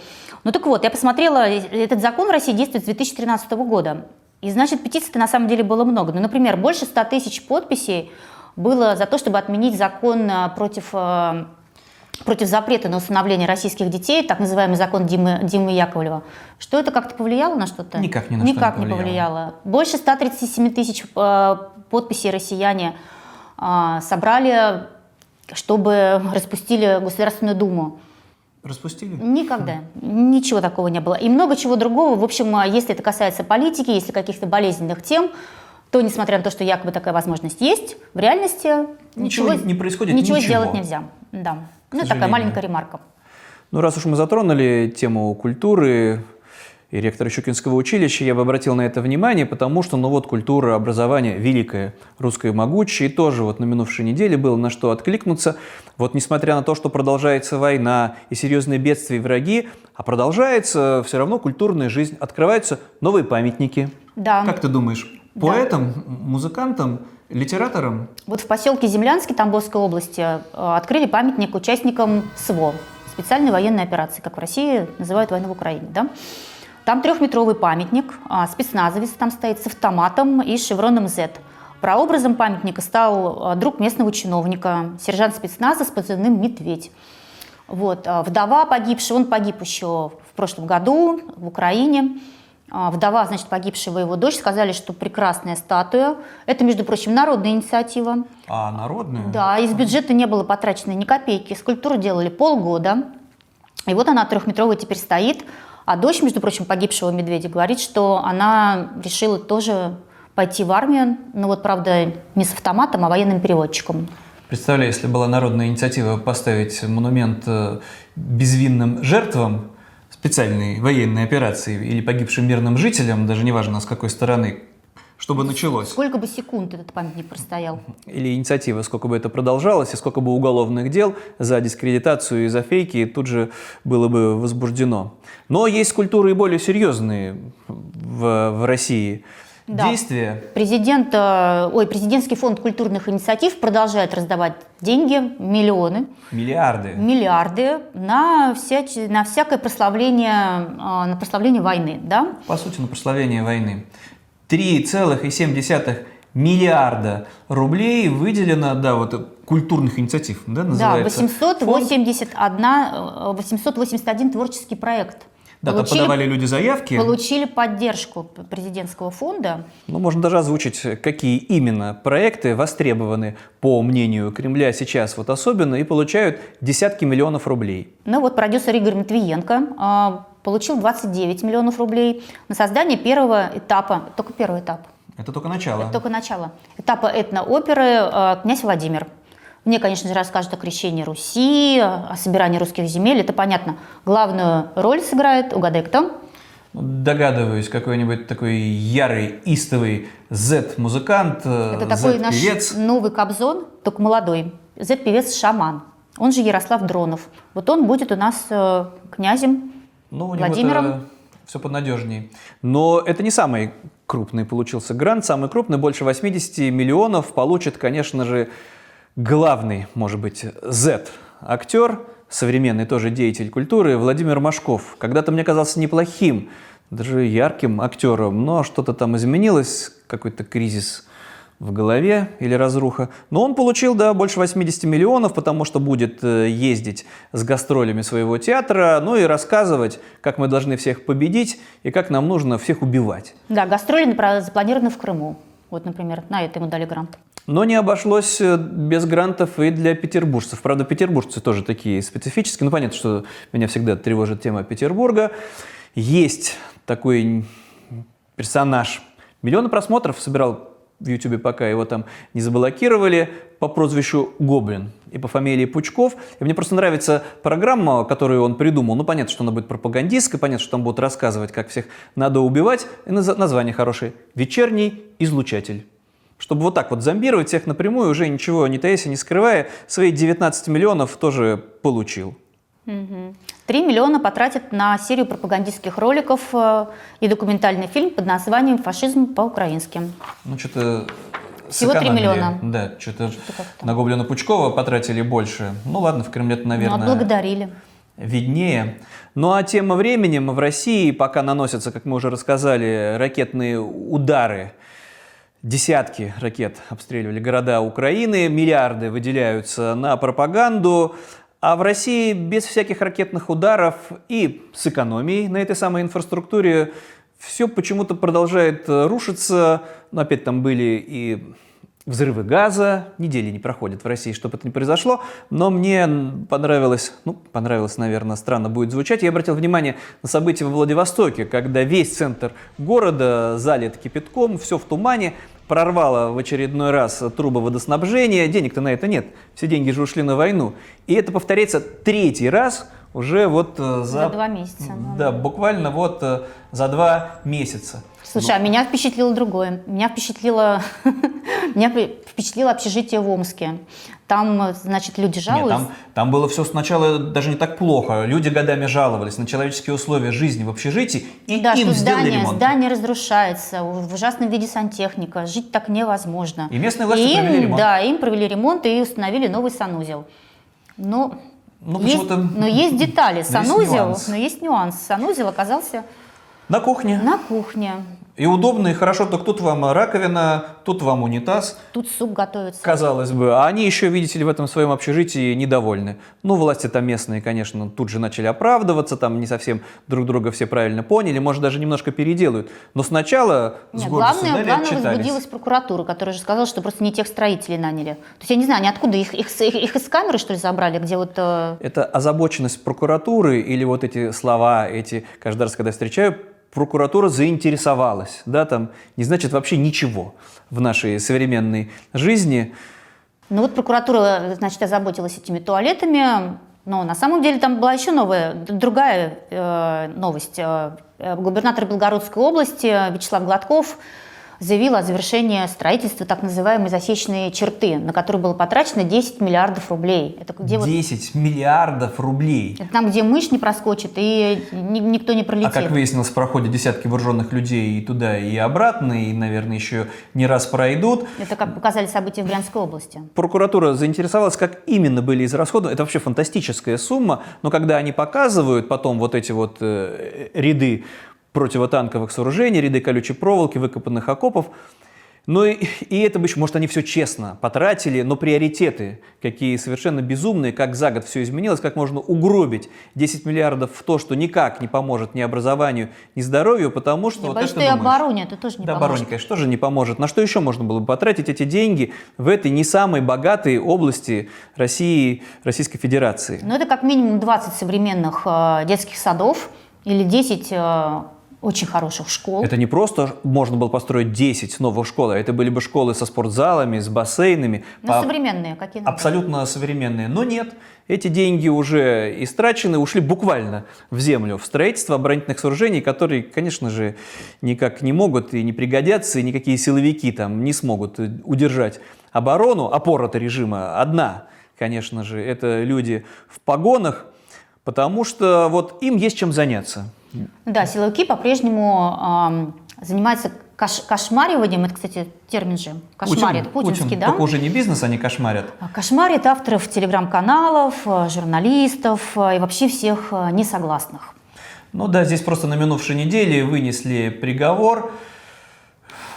Ну так вот, я посмотрела, э, этот закон в России действует с 2013 года. И значит, петиций на самом деле было много. Ну, например, больше 100 тысяч подписей было за то, чтобы отменить закон а, против, а, против запрета на усыновление российских детей, так называемый закон Димы, Димы Яковлева. Что это как-то повлияло на что-то?
Никак ни на что
Никак
не
не
повлияло.
повлияло. Больше 137 тысяч э, подписей россияне э, собрали, чтобы распустили Государственную Думу.
Распустили?
Никогда. Ничего такого не было. И много чего другого. В общем, а, если это касается политики, если каких-то болезненных тем, то, несмотря на то, что якобы такая возможность есть, в реальности
Ничего
ничего,
не происходит,
ничего
ничего.
сделать нельзя. Да. Ну, такая маленькая ремарка.
Ну, раз уж мы затронули тему культуры и ректора Щукинского училища, я бы обратил на это внимание, потому что, ну вот, культура, образование великое, русское могучее, и тоже вот на минувшей неделе было на что откликнуться. Вот несмотря на то, что продолжается война и серьезные бедствия и враги, а продолжается все равно культурная жизнь, открываются новые памятники.
Да.
Как ты думаешь,
Да.
поэтам, музыкантам, литераторам
Вот в поселке Землянский Тамбовской области э, открыли памятник участникам СВО, специальной военной операции, как в России называют войну в Украине. Да? Там трехметровый памятник, а, спецназовец там стоит с автоматом и шевроном Z. Прообразом памятника стал а, друг местного чиновника, сержант спецназа с позывным «Медведь». Вот. а, Вдова погибшего, он погиб еще в прошлом году в Украине. Вдова, значит, погибшего его дочь, сказали, что прекрасная статуя. Это, между прочим, народная инициатива.
А народные?
Да, из бюджета не было потрачено ни копейки. Скульптуру делали полгода. И вот она трехметровая теперь стоит. А дочь, между прочим, погибшего медведя говорит, что она решила тоже пойти в армию. Ну вот, правда, не с автоматом, а военным переводчиком.
Представляю, если была народная инициатива поставить монумент э, безвинным жертвам специальной военной операции или погибшим мирным жителям, даже неважно с какой стороны, чтобы началось.
Сколько бы секунд этот памятник простоял?
Или инициатива, сколько бы это продолжалось, и сколько бы уголовных дел за дискредитацию и за фейки тут же было бы возбуждено. Но есть культуры и более серьезные в, в России.
Да.
Действия
Президент, э, ой, президентский фонд культурных инициатив продолжает раздавать деньги, миллионы,
миллиарды.
миллиарды на, всяч- на всякое прославление, э, на прославление войны, да?
По сути, на прославление войны. 3,7 миллиарда рублей выделено, да, вот культурных инициатив, да,
Да,
называется.
881, э, 881 творческий проект.
Да, там подавали люди заявки.
Получили поддержку президентского фонда.
Ну, можно даже озвучить, какие именно проекты востребованы, по мнению Кремля, сейчас вот особенно, и получают десятки миллионов рублей.
Ну вот продюсер Игорь Матвиенко а, получил 29 миллионов рублей на создание первого этапа, только первый этап,
Это только начало.
это только начало, этапа этнооперы э, «Князь Владимир». Мне, конечно же, расскажут о крещении Руси, о собирании русских земель, это понятно. Главную роль сыграет, угадай кто?
Ну, Догадываюсь, какой-нибудь такой ярый, истовый Z-музыкант,
Это такой наш новый Кобзон, только молодой. Z-певец Шаман. Он же Ярослав Дронов. Вот он будет у нас э, князем
Ну, у
Владимиром.
все поднадежнее. Но это не самый крупный получился грант. Самый крупный, больше 80 миллионов, получит, конечно же, главный, может быть, Z-актер, современный тоже деятель культуры, Владимир Машков. Когда-то мне казался неплохим, даже ярким актером, но что-то там изменилось, какой-то кризис в голове или разруха. Но он получил, да, больше 80 миллионов, потому что будет э, ездить с гастролями своего театра, ну и рассказывать, как мы должны всех победить и как нам нужно всех убивать.
Да, гастроли запланированы в Крыму. Вот, например, на это ему дали грант.
Но не обошлось э, без грантов и для петербуржцев. Правда, петербуржцы тоже такие специфические. Ну, понятно, что меня всегда тревожит тема Петербурга. Есть такой персонаж. Миллионы просмотров собирал в Ютубе, пока его там не заблокировали, по прозвищу Гоблин и по фамилии Пучков. И мне просто нравится программа, которую он придумал. Ну, понятно, что она будет пропагандистской, понятно, что там будут рассказывать, как всех надо убивать. И наз- название хорошее. «Вечерний излучатель». Чтобы вот так вот зомбировать всех напрямую, уже ничего не таясь и не скрывая, свои 19 миллионов тоже получил.
Три миллиона потратят на серию пропагандистских роликов э, и документальный фильм под названием «Фашизм по-украински».
Ну, что-то
Всего 3
сэкономили.
миллиона.
Да, что-то на Гоблина Пучкова потратили больше. Ну ладно, в Кремле-то,
Ну,
наверное,
отблагодарили.
виднее. Ну а тем временем в России, пока наносятся, как мы уже рассказали, ракетные удары, десятки ракет обстреливали города Украины, миллиарды выделяются на пропаганду, а в России без всяких ракетных ударов и с экономией на этой самой инфраструктуре все почему-то продолжает э, рушиться. Но опять там были и взрывы газа, недели не проходит в России, чтобы это не произошло, но мне понравилось, ну, понравилось, наверное, странно будет звучать, я обратил внимание на события во Владивостоке, когда весь центр города залит кипятком, все в тумане, прорвало в очередной раз трубы водоснабжения, денег-то на это нет, все деньги же ушли на войну. И это повторяется третий раз уже вот э, за...
За два месяца.
Да, буквально вот э, за два месяца.
Слушай, а меня впечатлило другое. Меня впечатлило, *laughs* меня впечатлило общежитие в Омске. Там, значит, люди
Нет,
жалуются.
там, там было все сначала даже не так плохо. Люди годами жаловались на человеческие условия жизни в общежитии, и
да,
им
что
сделали
здание,
ремонт.
здание разрушается, в ужасном виде сантехника, жить так невозможно.
И местные власти
И им,
провели ремонт.
Да, им провели ремонт и установили новый санузел. Но,
Ну,
есть, но есть детали.
Но *laughs* есть
Санузел,
нюанс.
но есть нюанс. Санузел оказался
На кухне.
на кухне.
И удобно, и хорошо, так тут вам раковина, тут вам унитаз.
Тут суп готовится.
Казалось бы, а они еще, видите ли, в этом своем общежитии недовольны. Ну, власти там местные, конечно, тут же начали оправдываться, там не совсем друг друга все правильно поняли, может, даже немножко переделают. Но сначала с
Нет,
гордостью
главное, главное
отчитались.
возбудилась прокуратура, которая же сказала, что просто не тех строителей наняли. То есть я не знаю, они откуда их, их, с- их- их из камеры, что ли, забрали, где вот... э,
Это озабоченность прокуратуры или вот эти слова, эти, каждый раз, когда я встречаю, прокуратура заинтересовалась, да, там, не значит вообще ничего в нашей современной жизни.
Ну вот прокуратура, значит, озаботилась этими туалетами, но на самом деле там была еще новая, другая э, новость. Э, э, Губернатор Белгородской области Вячеслав Гладков заявил о завершении строительства так называемой засечной черты, на которую было потрачено 10 миллиардов рублей. Это где вот
10 миллиардов рублей.
это там, где мышь не проскочит и ни- никто не
А
пролетит.
как выяснилось, в проходе десятки вооруженных людей и туда, и обратно, и, наверное, еще не раз пройдут.
Это как показали события в Брянской области.
Прокуратура заинтересовалась, как именно были израсходованы. Это вообще фантастическая сумма, но когда они показывают потом вот эти вот э, ряды противотанковых сооружений, ряды колючей проволоки, выкопанных окопов, ну и, и это бы еще, может, они все честно потратили, но приоритеты, какие совершенно безумные, как за год все изменилось, как можно угробить 10 миллиардов в то, что никак не поможет ни образованию, ни здоровью, потому что...
Я
вот
боюсь,
это
что и обороне это тоже не
да,
поможет.
обороне, конечно, тоже не поможет. На что еще можно было бы потратить эти деньги в этой не самой богатой области России, Российской Федерации?
Ну, это как минимум 20 современных э, детских садов или 10 э, очень хороших школ.
Это не просто можно было построить 10 новых школ, а это были бы школы со спортзалами, с бассейнами.
Ну,
по-
современные какие
Абсолютно современные. Но нет, эти деньги уже истрачены, ушли буквально в землю, в строительство оборонительных сооружений, которые, конечно же, никак не могут и не пригодятся, и никакие силовики там не смогут удержать оборону. Опора-то режима одна, конечно же, это люди в погонах, потому что вот им есть чем заняться.
Да, силовики по-прежнему ам, занимаются кош- кошмариванием. Это, кстати, термин же. Кошмарит.
Путин-
Путинский,
Путин,
да?
Только уже не бизнес они кошмарят.
А Кошмарит авторов телеграм-каналов, э, журналистов э, и вообще всех э, несогласных.
Ну да, здесь просто на минувшей неделе вынесли приговор.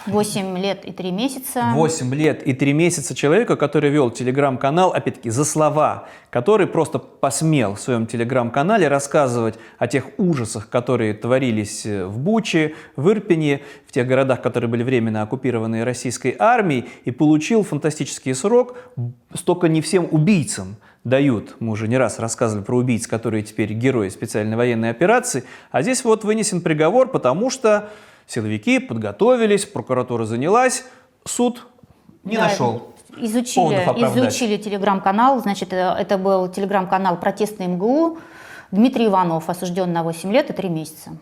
8 лет и 3 месяца.
8 лет и 3 месяца человека, который вел телеграм-канал, опять-таки, за слова, который просто посмел в своем телеграм-канале рассказывать о тех ужасах, которые творились э, в Буче, в Ирпене, в тех городах, которые были временно оккупированы российской армией, и получил фантастический срок, столько не всем убийцам дают. Мы уже не раз рассказывали про убийц, которые теперь герои специальной военной операции. А здесь вот вынесен приговор, потому что силовики подготовились, прокуратура занялась, суд не
Да,
нашел.
Изучили, изучили телеграм-канал. Значит, э, это был телеграм-канал «Протестный МГУ». Дмитрий Иванов осужден на 8 лет и 3 месяца.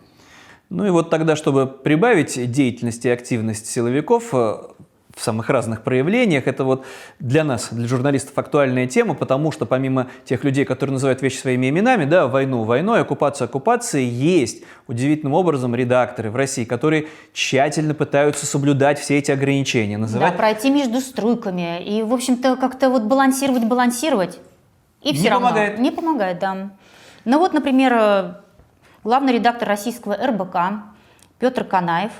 Ну и вот тогда, чтобы прибавить деятельность и активность силовиков, э, в самых разных проявлениях. Это вот для нас, для журналистов, актуальная тема, потому что помимо тех людей, которые называют вещи своими именами, да, войну войной, оккупацию оккупацией, есть удивительным образом редакторы в России, которые тщательно пытаются соблюдать все эти ограничения, называть
Да, пройти между струйками и, в общем-то, как-то вот балансировать, балансировать. И все
Не
равно.
помогает.
Не помогает, да. Ну вот, например, э, главный редактор российского РБК Петр Канаев,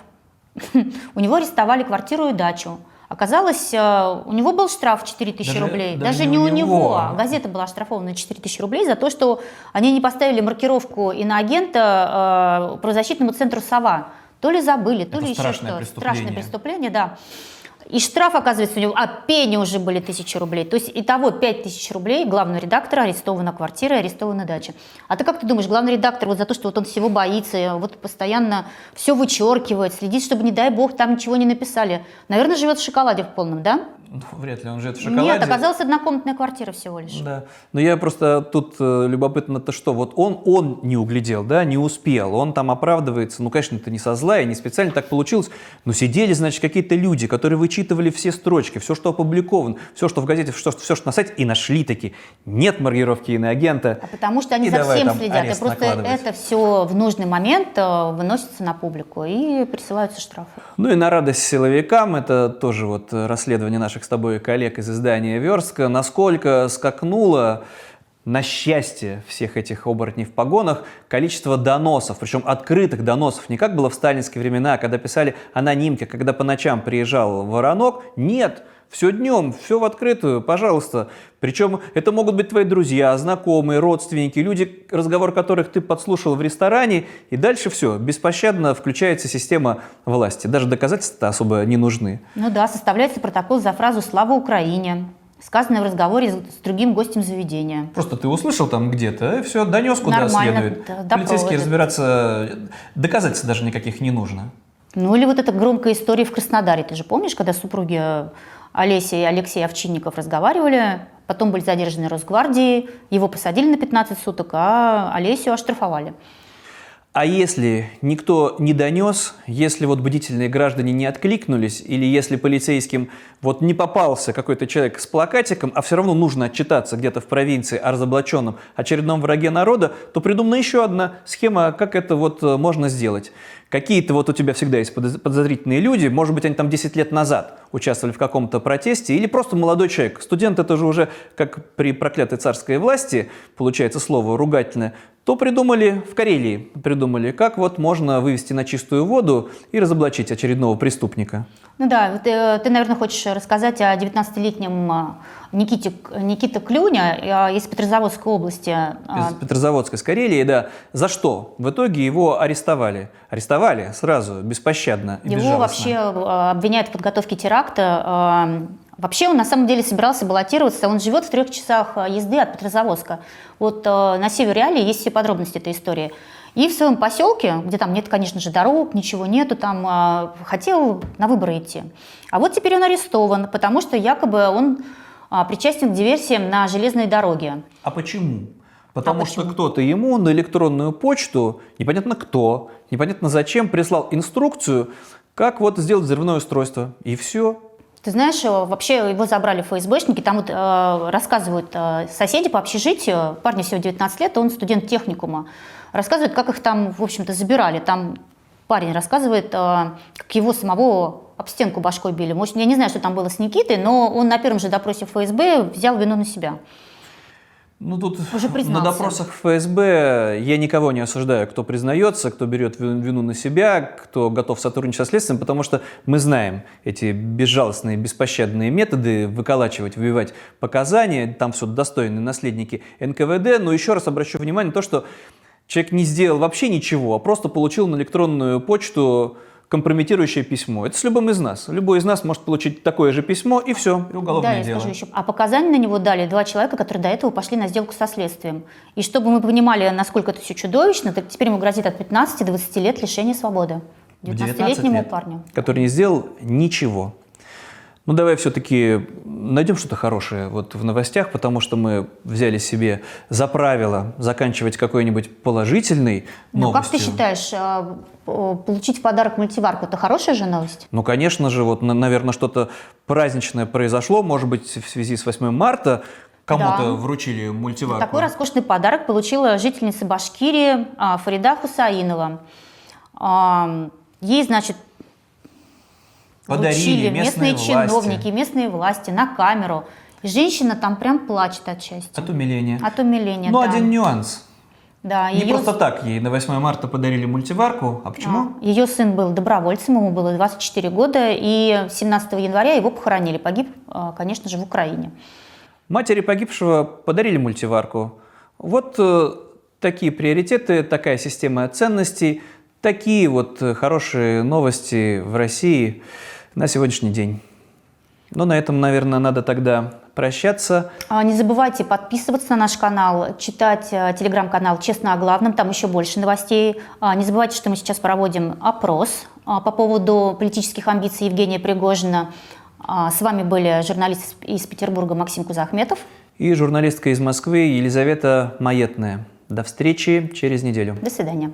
*laughs* у него арестовали квартиру и дачу. Оказалось, э, у него был штраф 4 тысячи
Даже-
рублей.
даже
Даже,
не у него.
него, а газета была оштрафована на 4 тысячи рублей за то, что они не поставили маркировку иноагента э, правозащитному центру «Сова». То ли забыли, то
Это
ли еще что.
преступление.
Страшное преступление, да. И штраф, оказывается, у него, а пени уже были тысячи рублей. То есть итого пять тысяч рублей главного редактора арестована квартира, арестована дача. А ты как ты думаешь, главный редактор вот за то, что вот он всего боится, вот постоянно все вычеркивает, следит, чтобы, не дай бог, там ничего не написали. Наверное, живет в шоколаде в полном, да?
Ну, вряд ли он живет в шоколаде.
Нет, оказалась однокомнатная квартира всего лишь.
Да. Но я просто тут э, любопытно то, что вот он, он не углядел, да, не успел, он там оправдывается, ну, конечно, это не со зла и не специально так получилось, но сидели, значит, какие-то люди, которые вычитывали все строчки, все, что опубликовано, все, что в газете, все, что, все, что на сайте, и нашли таки, нет маркировки иноагента.
А потому что они
И
за
давай
всем
там
следят. И просто это все в нужный момент э, выносится на публику и присылаются штрафы.
Ну и на радость силовикам, это тоже вот э, расследование наших с тобой коллег из издания «Верстка», насколько скакнуло на счастье всех этих оборотней в погонах количество доносов, причем открытых доносов, не как было в сталинские времена, когда писали анонимки, когда по ночам приезжал воронок, нет, все днем, все в открытую, пожалуйста. Причем это могут быть твои друзья, знакомые, родственники, люди, разговор которых ты подслушал в ресторане, и дальше все, беспощадно включается система власти. Даже доказательства особо не нужны.
Ну да, составляется протокол за фразу «Слава Украине», сказанное в разговоре с другим гостем заведения.
Просто ты услышал там где-то, и все, донес куда
Нормально,
следует.
да,
Полицейские разбираться, доказательств даже никаких не нужно.
Ну или вот эта громкая история в Краснодаре. Ты же помнишь, когда супруги Олеся и Алексей Овчинников разговаривали, потом были задержаны Росгвардией, его посадили на 15 суток, а Олесю оштрафовали.
А если никто не донес, если вот бдительные граждане не откликнулись, или если полицейским вот не попался какой-то человек с плакатиком, а все равно нужно отчитаться где-то в провинции о разоблаченном очередном враге народа, то придумана еще одна схема, как это вот э, можно сделать. Какие-то вот у тебя всегда есть подоз- подозрительные люди, может быть, они там 10 лет назад участвовали в каком-то протесте, или просто молодой человек. Студент это же уже, как при проклятой царской власти, получается слово ругательное, то придумали в Карелии, придумали, как вот можно вывести на чистую воду и разоблачить очередного преступника.
Ну да, вот, э, ты, наверное, хочешь рассказать о 19-летнем э, Никите, Никита Клюня э, из Петрозаводской области.
Из
Э,
Петрозаводска, с Карелии, да. За что? В итоге его арестовали. Арестовали сразу, беспощадно и
Его
безжалостно.
вообще обвиняют в подготовке теракта. Э, Вообще он на самом деле собирался баллотироваться. Он живет в трех часах э, езды от Петрозаводска. Вот э, на севере реалии есть все подробности этой истории. И в своем поселке, где там нет, конечно же, дорог, ничего нету, там э, хотел на выборы идти. А вот теперь он арестован, потому что якобы он э, причастен к диверсиям на железной дороге.
А почему? Потому что кто-то ему на электронную почту, непонятно кто, непонятно зачем, прислал инструкцию, как вот сделать взрывное устройство. И все.
Ты знаешь, э, вообще его забрали ФСБшники, там вот э, рассказывают э, соседи по общежитию, парню всего 19 лет, он студент техникума, рассказывают, как их там, в общем-то, забирали. Там парень рассказывает, э, как его самого об стенку башкой били. Может, я не знаю, что там было с Никитой, но он на первом же допросе ФСБ взял вину на себя.
Ну тут
Уже *laughs*
на допросах ФСБ я никого не осуждаю, кто признается, кто берет ви- вину на себя, кто готов сотрудничать со следствием, потому что мы знаем эти безжалостные, беспощадные методы выколачивать, выбивать показания, там все достойные наследники НКВД, но еще раз обращу внимание на то, что человек не сделал вообще ничего, а просто получил на электронную почту компрометирующее письмо. Это с любым из нас. Любой из нас может получить такое же письмо, и все, и уголовное
да, я
дело.
скажу еще. А показания на него дали два человека, которые до этого пошли на сделку со следствием. И чтобы мы понимали, насколько это все чудовищно, так теперь ему грозит от 15 до 20 лет лишения свободы.
В 19
19-летнему
лет,
парню.
Который не сделал ничего. Ну, давай все-таки найдем что-то хорошее вот в новостях, потому что мы взяли себе за правило заканчивать какой-нибудь положительной
Ну, как ты считаешь, а, п- получить в подарок мультиварку – это хорошая же новость?
Ну, конечно же, вот, наверное, что-то праздничное произошло, может быть, в связи с 8 марта кому-то
Да.
вручили мультиварку.
Такой роскошный подарок получила жительница Башкирии а, Фарида Хусаинова. Ей, значит,
Подарили местные
местные
власти.
чиновники, местные власти на камеру. И женщина там прям плачет от счастья,
От умиления.
от умиления.
Ну,
да.
один нюанс.
Да,
Не
ее,
просто так ей на 8 марта подарили мультиварку. А почему?
ее сын был добровольцем, ему было 24 года, и 17 января его похоронили. Погиб, а, конечно же, в Украине.
Матери погибшего подарили мультиварку. Вот э, такие приоритеты, такая система ценностей, такие вот э, хорошие новости в России на сегодняшний день. Ну, на этом, наверное, надо тогда прощаться.
А, Не забывайте подписываться на наш канал, читать э, телеграм-канал «Честно о главном», там еще больше новостей. А, Не забывайте, что мы сейчас проводим опрос а, по поводу политических амбиций Евгения Пригожина. С вами были журналист из Петербурга Максим Кузахметов.
И журналистка из Москвы Елизавета Маетная. До встречи через неделю.
До свидания.